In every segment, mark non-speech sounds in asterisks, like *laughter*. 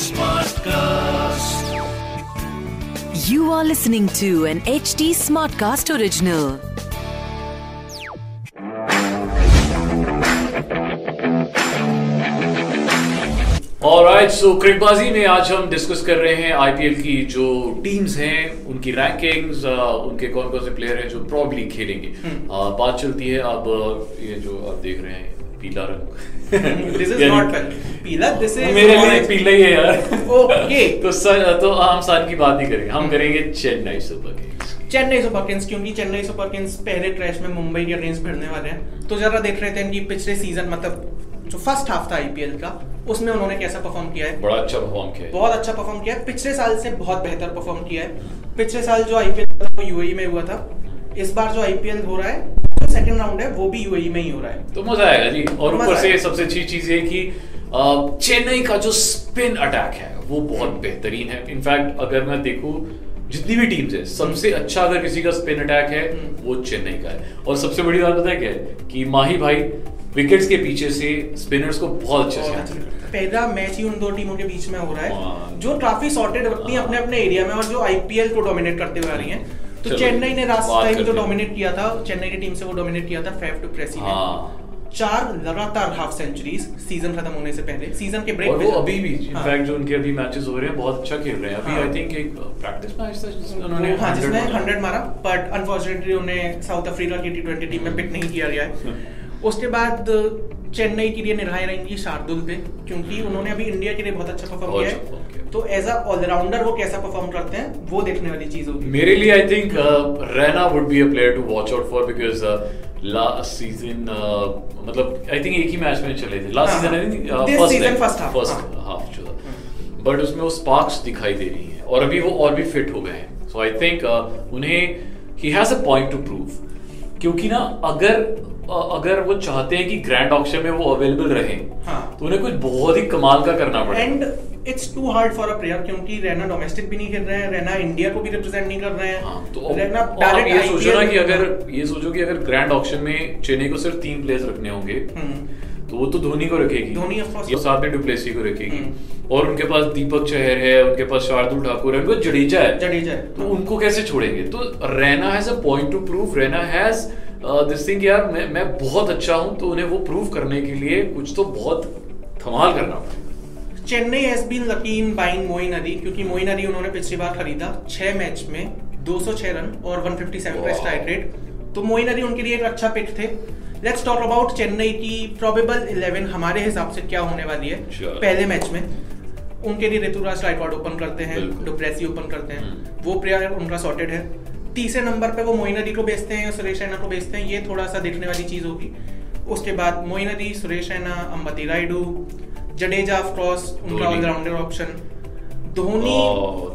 Smartcast. You are listening to an HD Smartcast original. Alright so Cricbaazi में आज हम discuss कर रहे हैं आईपीएल की जो टीम्स हैं उनकी रैंकिंग्स उनके कौन कौन से प्लेयर हैं जो प्रॉब्ली खेलेंगे uh, बात चलती है अब ये जो आप देख रहे हैं पीला रंग दिस इज़ नॉट पीला दिस इज़ मेरे लिए पीला ही है यार। ओके *laughs* तो सर तो हम सान की बात नहीं करेंगे। हम करेंगे Chennai Super Kings Chennai Super Kings क्योंकि चेन्नई सुपर किंग्स पहले ट्रैश में मुंबई के अगेंस्ट भिड़ने वाले हैं। तो जरा देख रहे थे इनकी पिछले सीज़न मतलब जो फ़र्स्ट हाफ़ था आईपीएल का उसमें उन्होंने कैसा परफॉर्म किया है? बड़ा अच्छा परफॉर्म किया है। बहुत अच्छा परफॉर्म किया है। पिछले साल से बहुत बेहतर परफॉर्म किया है। पिछले साल जो आईपीएल था वो यूएई में हुआ था इस बार जो आईपीएल हो रहा है जो सेकंड राउंड है वो भी यूएई में ही हो रहा है तो मज़ा आएगा जी और ऊपर से सबसे अच्छी चीज़ ये कि चेन्नई का जो स्पिन अटैक है वो बहुत बेहतरीन है इनफैक्ट अगर मैं देखूँ जितनी भी टीम्स है सबसे अच्छा अगर किसी का स्पिन अटैक है। वो चेन्नई का है और सबसे बड़ी बात पता है क्या है कि माही भाई विकेट्स के पीछे से स्पिनर्स को बहुत अच्छे से बहुत अच्छा। करते हैं। पहला मैच ही उन दो टीमों के बीच में हो रहा हाँ। है जो काफ़ी सॉर्टेड रखती हैं अपने अपने एरिया में और जो आईपीएल को डोमिनेट करते हुए आ रही हैं तो चेन्नई ने लास्ट टाइम जो डोमिनेट किया था चेन्नई की टीम से वो डोमिनेट किया था फेफ टू प्रेसी ने हाँ चार लगातार हाफ़ सेंचुरीज सीज़न खत्म होने से पहले सीज़न के ब्रेक और वो अभी भी हाँ। इनफैक्ट जो उनके अभी मैचेस हो रहे हैं बहुत अच्छा खेल रहे हैं अभी हाँ। आई थिंक एक प्रैक्टिस मैच था जिसमें उन्होंने हाँ 100 जिसमें मारा। हंड्रेड मारा बट अनफॉर्चुनेटली उन्हें साउथ अफ्रीका की टी ट्वेंटी टीम में पिक नहीं किया गया है *laughs* उसके बाद चेन्नई के लिए निगाहें रहेंगी शार्दुल पे क्योंकि उन्होंने अभी इंडिया के लिए बहुत अच्छा परफॉर्म किया अच्छा। है तो एज अ ऑलराउंडर वो कैसा परफॉर्म करते हैं वो देखने वाली चीज़ होगी। मेरे लिए I think Raina would be a player to watch out for because last season मतलब आई थिंक एक ही मैच में चले थे। लास्ट हाँ, सीज़न हाँ। आई थिंक फ़र्स्ट हाँ। हाफ़ जो था। बट उसमें वो स्पार्क्स दिखाई दे रही हैं और अभी वो और भी फिट हो गए हैं। सो आई थिंक उन्हें he has a point to prove क्योंकि ना अगर अगर वो चाहते हैं कि ग्रैंड ऑक्शन में वो अवेलेबल रहे हाँ। तो उन्हें कुछ बहुत ही कमाल का करना पड़ेगा। And it's too hard for a player क्योंकि रैना डोमेस्टिक भी नहीं खेल रहे हैं रैना इंडिया को भी रिप्रेजेंट नहीं कर रहे हैं। हाँ, तो रैना डायरेक्ट ये सोचो ना कि अगर ये सोचो कि अगर ग्रैंड ऑक्शन में चेन्नई को सिर्फ़ तीन प्लेयर्स रखने होंगे हम्म, तो वो तो धोनी को रखेगी। धोनी, ये साथ में डुप्लेसी को रखेगी। हम्म। और उनके पास दीपक चहर है उनके पास शार्दुल ठाकुर है उनको जडेजा है। जडेजा है। तो उनको कैसे छोड़ेंगे? तो Raina has a point to prove Raina has this thing यार मैं मैं बहुत अच्छा हूँ तो उन्हें वो प्रूव करने के लिए कुछ तो बहुत धमाल करना पड़ेगा। Chennai has been lucky in buying Moeen Ali क्योंकि मोइन अली उन्होंने पिछली बार खरीदा छह मैच में 206 रन और 157 का स्ट्राइक रेट तो मोइन अली उनके लिए एक अच्छा पिक थे। लेट्स टॉक अबाउट चेन्नई की प्रोबेबल 11 हमारे हिसाब से क्या होने वाली है Sure. पहले मैच में। उनके लिए ऋतुराज गायकवाड ओपन करते हैं। डुप्रेसी ओपन करते हैं। हम्म। वो प्लेयर उनका सॉर्टेड है। तीसरे नंबर पे वो मोइन अली को बेचते हैं या सुरेश रैना को बेचते हैं। ये थोड़ा सा देखने वाली चीज़ होगी। उसके बाद मोइन अली सुरेश रैना अंबती रायडू जडेजा ऑफ़ कोर्स उनका ऑलराउंडर ऑप्शन धोनी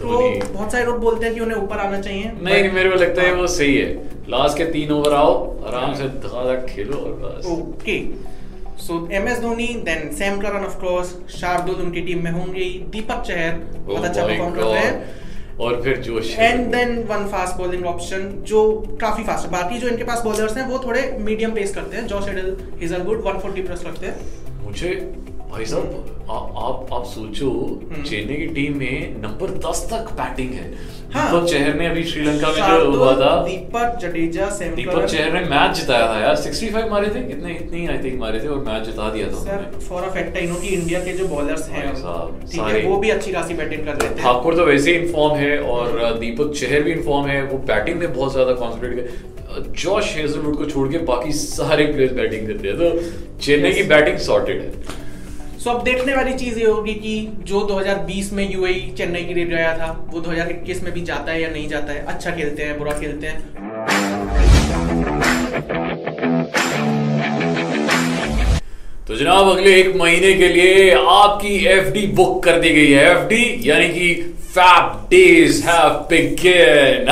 को बहुत सारे लोग बोलते हैं कि उन्हें ऊपर आना चाहिए। नहीं मेरे को लगता है हाँ। वो सही है। लास्ट के तीन ओवर आओ आराम से धड़ाधड़ खेलो और बस। Okay so M S Dhoni then Sam Curran of course Shardul उनकी टीम में होंगे दीपक चहर बहुत Oh अच्छा परफॉर्म कर रहे हैं। और फिर Josh. And then one fast bowling option जो काफ़ी फास्ट है बाकी जो इनके पास बॉलर्स हैं वो थोड़े मीडियम पेस करते हैं। जॉश एडल हिजलवुड 140 प्लस रखते हैं। मुझे भाई साहब आप आप सोचो हम्म। चेन्नई की टीम में नंबर 10 तक बैटिंग है। हाँ। दीपक चहर ने अभी श्रीलंका में जो हुआ था। दीपक जडेजा दीपक चहर ने मैच जिताया था यार। 65 मारे थे कितने इतनी आई थिंक मारे थे और मैच जिता दिया था सर फॉर अ फैक्ट है कि इंडिया के जो बॉलर्स हैं ठीक है वो भी अच्छी खासी बैटिंग कर रहे थे ठाकुर तो वैसे ही इन्फॉर्म है और दीपक चहर भी इन्फॉर्म है। वो बैटिंग में बहुत ज़्यादा कॉन्सेंट्रेट कर जॉश हेजलवुड को छोड़ के बाकी सारे प्लेयर्स बैटिंग करते हैं। तो चेन्नई की बैटिंग सॉर्टेड है। सो अब देखने वाली चीज़ ये होगी कि जो 2020 में यूएई चेन्नई के लिए गया था, वो 2021 में भी जाता है या नहीं जाता है? अच्छा खेलते हैं, बुरा खेलते हैं। तो जनाब, अगले एक महीने के लिए आपकी एफडी बुक कर दी गई है। एफडी यानी कि fab days have begun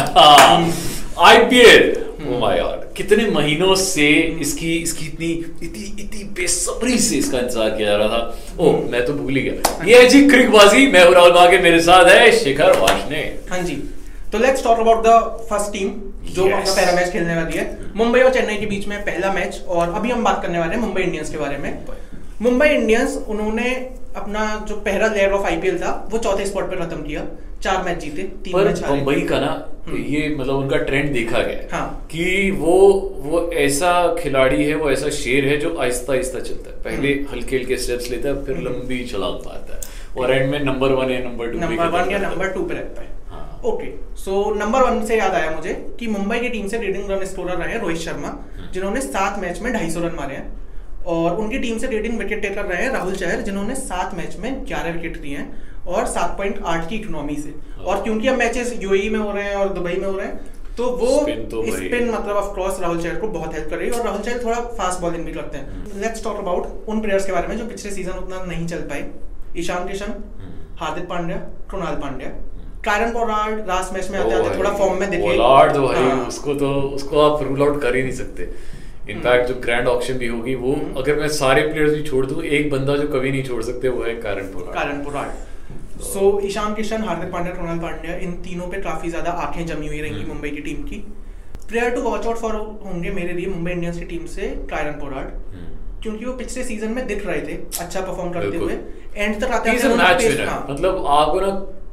IPL oh my God कितने महीनों से इसकी इसकी इतनी इतनी इतनी बेसब्री से इसका इंतज़ार किया जा रहा था। ओ मैं तो भूल ही गया। ये है जी। क्रिकबाजी। मैं हूँ राहुल मागे मेरे साथ है शिखर वाशने हाँ जी। तो let's talk about the first team जो Yes. अपना पहला मैच खेलने वाली है। मुंबई और चेन्नई के बीच में पहला मैच और अभी हम बात करने वाले हैं मुंबई इंडियंस के बारे में। मुंबई इंडियंस उन्होंने अपना जो पहला लेयर ऑफ़ आईपीएल था वो चौथे स्पॉट पर खत्म किया। चार मैच जीते तीन मैच हारे। मुंबई का ना ये मतलब उनका ट्रेंड देखा गया हाँ। कि वो वो ऐसा खिलाड़ी है वो ऐसा शेर है जो आहिस्ता आहिस्ता चलता है पहले हम्म। हल्के हल्के स्टेप्स लेता है फिर लंबी छलांग मारता है और एंड में नंबर वन या नंबर टू नंबर वन या नंबर टू पे रहता है हाँ। ओके सो नंबर वन से याद आया मुझे कि मुंबई की टीम से लीडिंग रन स्कोरर रहे हैं रोहित शर्मा हम्म। जिन्होंने सात मैच में ढाई रन मारे हैं और उनकी टीम से लीडिंग विकेट टेकर रहे हैं राहुल चहर जिन्होंने सात मैच में ग्यारह विकेट लिए हैं और सात पॉइंट आठ की इकोनॉमी से हाँ। और क्योंकि अब मैचेस यूएई में हो रहे हैं और दुबई में हो रहे हैं तो वो Spin तो स्पिन मतलब ऑफ़ कोर्स राहुल चहर को बहुत हेल्प कर रही है और राहुल चहर थोड़ा फास्ट बॉलिंग भी करते हम्म। हैं लेट्स टॉक अबाउट उन प्लेयर्स के बारे में जो पिछले सीज़न उतना नहीं चल पाए ईशान किशन हम्म। Hardik Pandya Krunal Pandya Kieron Pollard last match में आते आते थोड़ा फॉर्म में दिखे पोलार्ड तो भाई हाँ। उसको तो उसको आप रूल आउट कर ही नहीं सकते इनफैक्ट जो ग्रैंड ऑक्शन भी होगी वो हम्म। अगर मैं सारे प्लेयर्स भी छोड़ दूँ एक बंदा जो कभी नहीं छोड़ सकते वो है कारण Pollard Kieron Pollard so Ishan Kishan Hardik Pandya Krunal Pandya इन तीनों पे काफ़ी ज़्यादा आँखें जमी हुई रहेंगी हम्म। मुंबई की टीम की player to watch out for होंगे मेरे लिए मुंबई इंडियंस की टीम से ट्रायरन पोराड हम्म। क्योंकि वो पिछले सीज़न में दिख रहे थे अच्छा परफॉर्म करते हुए एंड तक आते winner. हाँ, मतलब आपको ना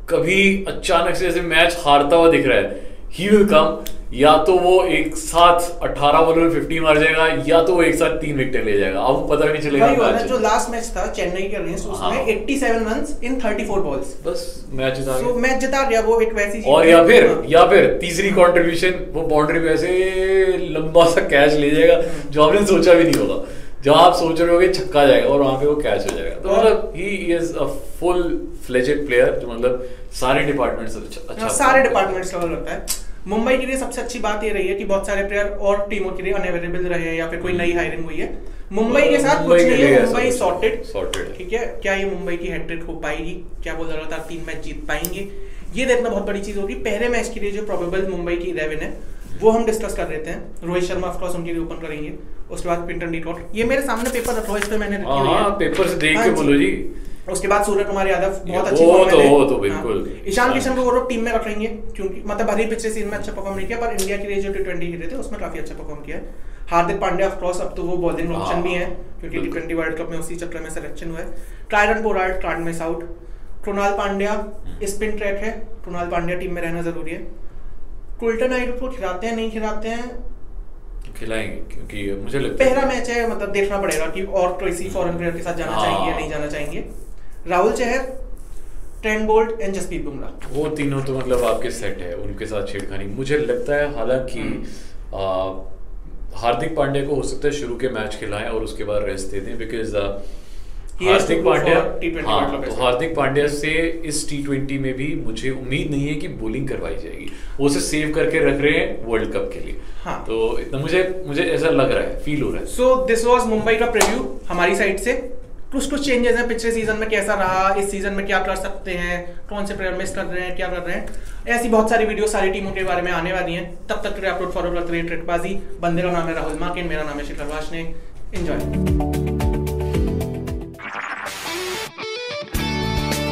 कभी अचानक से जैसे मैच हारता हुआ दिख रहा है ही विल कम या तो वो एक साथ 18 बॉल में 50 मार जाएगा या तो वो एक साथ तीन विकेट ले जाएगा। आपको पता भी नहीं चलेगा जो लास्ट मैच था चेन्नई के अगेंस्ट हाँ। उसमें 87 रन्स इन 34 बॉल्स बस मैच जिता सो मैच जिता गया वो एक वैसी और या फिर हाँ। या फिर तीसरी कंट्रीब्यूशन वो बाउंड्री पे ऐसे लंबा सा कैच ले जाएगा जो आपने सोचा भी नहीं होगा। जब आप सोच रहे होगे छक्का जाएगा और वहाँ पे वो कैच हो जाएगा। तो मतलब he is a full fledged player जो मतलब सारे डिपार्टमेंट से अच्छा अच्छा हाँ, सारे डिपार्टमेंट्स कवर करता है। मुंबई के लिए सबसे अच्छी बात ये रही है कि बहुत सारे प्लेयर और टीमों के लिए अनअवेलेबल रहे हैं या फिर कोई नई हायरिंग हुई है। मुंबई के साथ कुछ नहीं है मुंबई कुछ सॉर्टेड ठीक है? क्या ये मुंबई की हैट्रिक हो पाएगी? क्या वो लगातार तीन मैच जीत पाएँगे? ये देखना बहुत बड़ी चीज़ होगी। पहले मैच के लिए जो प्रोबेबल मुंबई की इलेवन है वो हम डिस्कस कर रहे थे रोहित शर्मा ऑफकोर्स उनके लिए ओपन करेंगे। उसके बाद पिंटन डीकॉट ये मेरे सामने पेपर रखो इस पे मैंने रखी हुई हाँ है। पेपर से देख हाँ के बोलो जी। उसके बाद सूर्य कुमार यादव बहुत अच्छी में तो- वो तो बिल्कुल। हाँ। ईशान किशन को वो टीम में रखेंगे क्योंकि मतलब भले पिछले सीज़न में अच्छा परफॉर्म नहीं किया पर इंडिया के लिए जो टी ट्वेंटी खेले थे उसमें काफ़ी अच्छा परफॉर्म किया हार्दिक पांड्या ऑफ़ कोर्स अब तो वो बॉलिंग ऑप्शन भी है क्योंकि टी बिल्कुल। ट्वेंटी वर्ल्ड कप में उसी चक्कर में सिलेक्शन हुआ है। Kieron Pollard can't miss out Krunal Pandya. Spin track है। कृणाल पांड्या टीम में रहना ज़रूरी है। कुल्टन नाइडू को खिलाते हैं नहीं खिलाते हैं खिलाएँगे क्योंकि मुझे लगता पहला मैच है मतलब देखना पड़ेगा कि और किसी फॉरेन प्लेयर के साथ जाना हाँ। चाहेंगे या नहीं जाना चाहेंगे Rahul Chahar Trent Boult and Jasprit Bumrah वो तीनों तो मतलब आपके सेट है उनके साथ छेड़खानी मुझे लगता है हालाँकि हम्म। हार्दिक पांड्या को हो सकता है शुरू के मैच खिलाएँ और उसके बाद रेस्ट दे दें because Hardik Pandya for T20 हाँ तो हार्दिक पांड्या से इस टी ट्वेंटी में भी मुझे उम्मीद नहीं है कि बोलिंग करवाई जाएगी। वो उसे सेव करके रख रहे हैं वर्ल्ड कप के लिए। हाँ। तो इतना मुझे मुझे ऐसा लग रहा है फील हो रहा है। सो दिस वाज मुंबई का प्रीव्यू हमारी साइड से। कुछ कुछ चेंजेस हैं पिछले सीज़न में कैसा रहा इस सीज़न में क्या कर सकते हैं कौन से प्लेयर मिस कर रहे हैं क्या कर रहे हैं। ऐसी बहुत सारी वीडियो सारी टीमों के बारे में आने वाली हैं। तब तक के लिए अपलोड फॉलो करते रहिए ट्रिकबाजी बंदे का नाम है राहुल मार्किन मेरा नाम है Shikhar Washne enjoy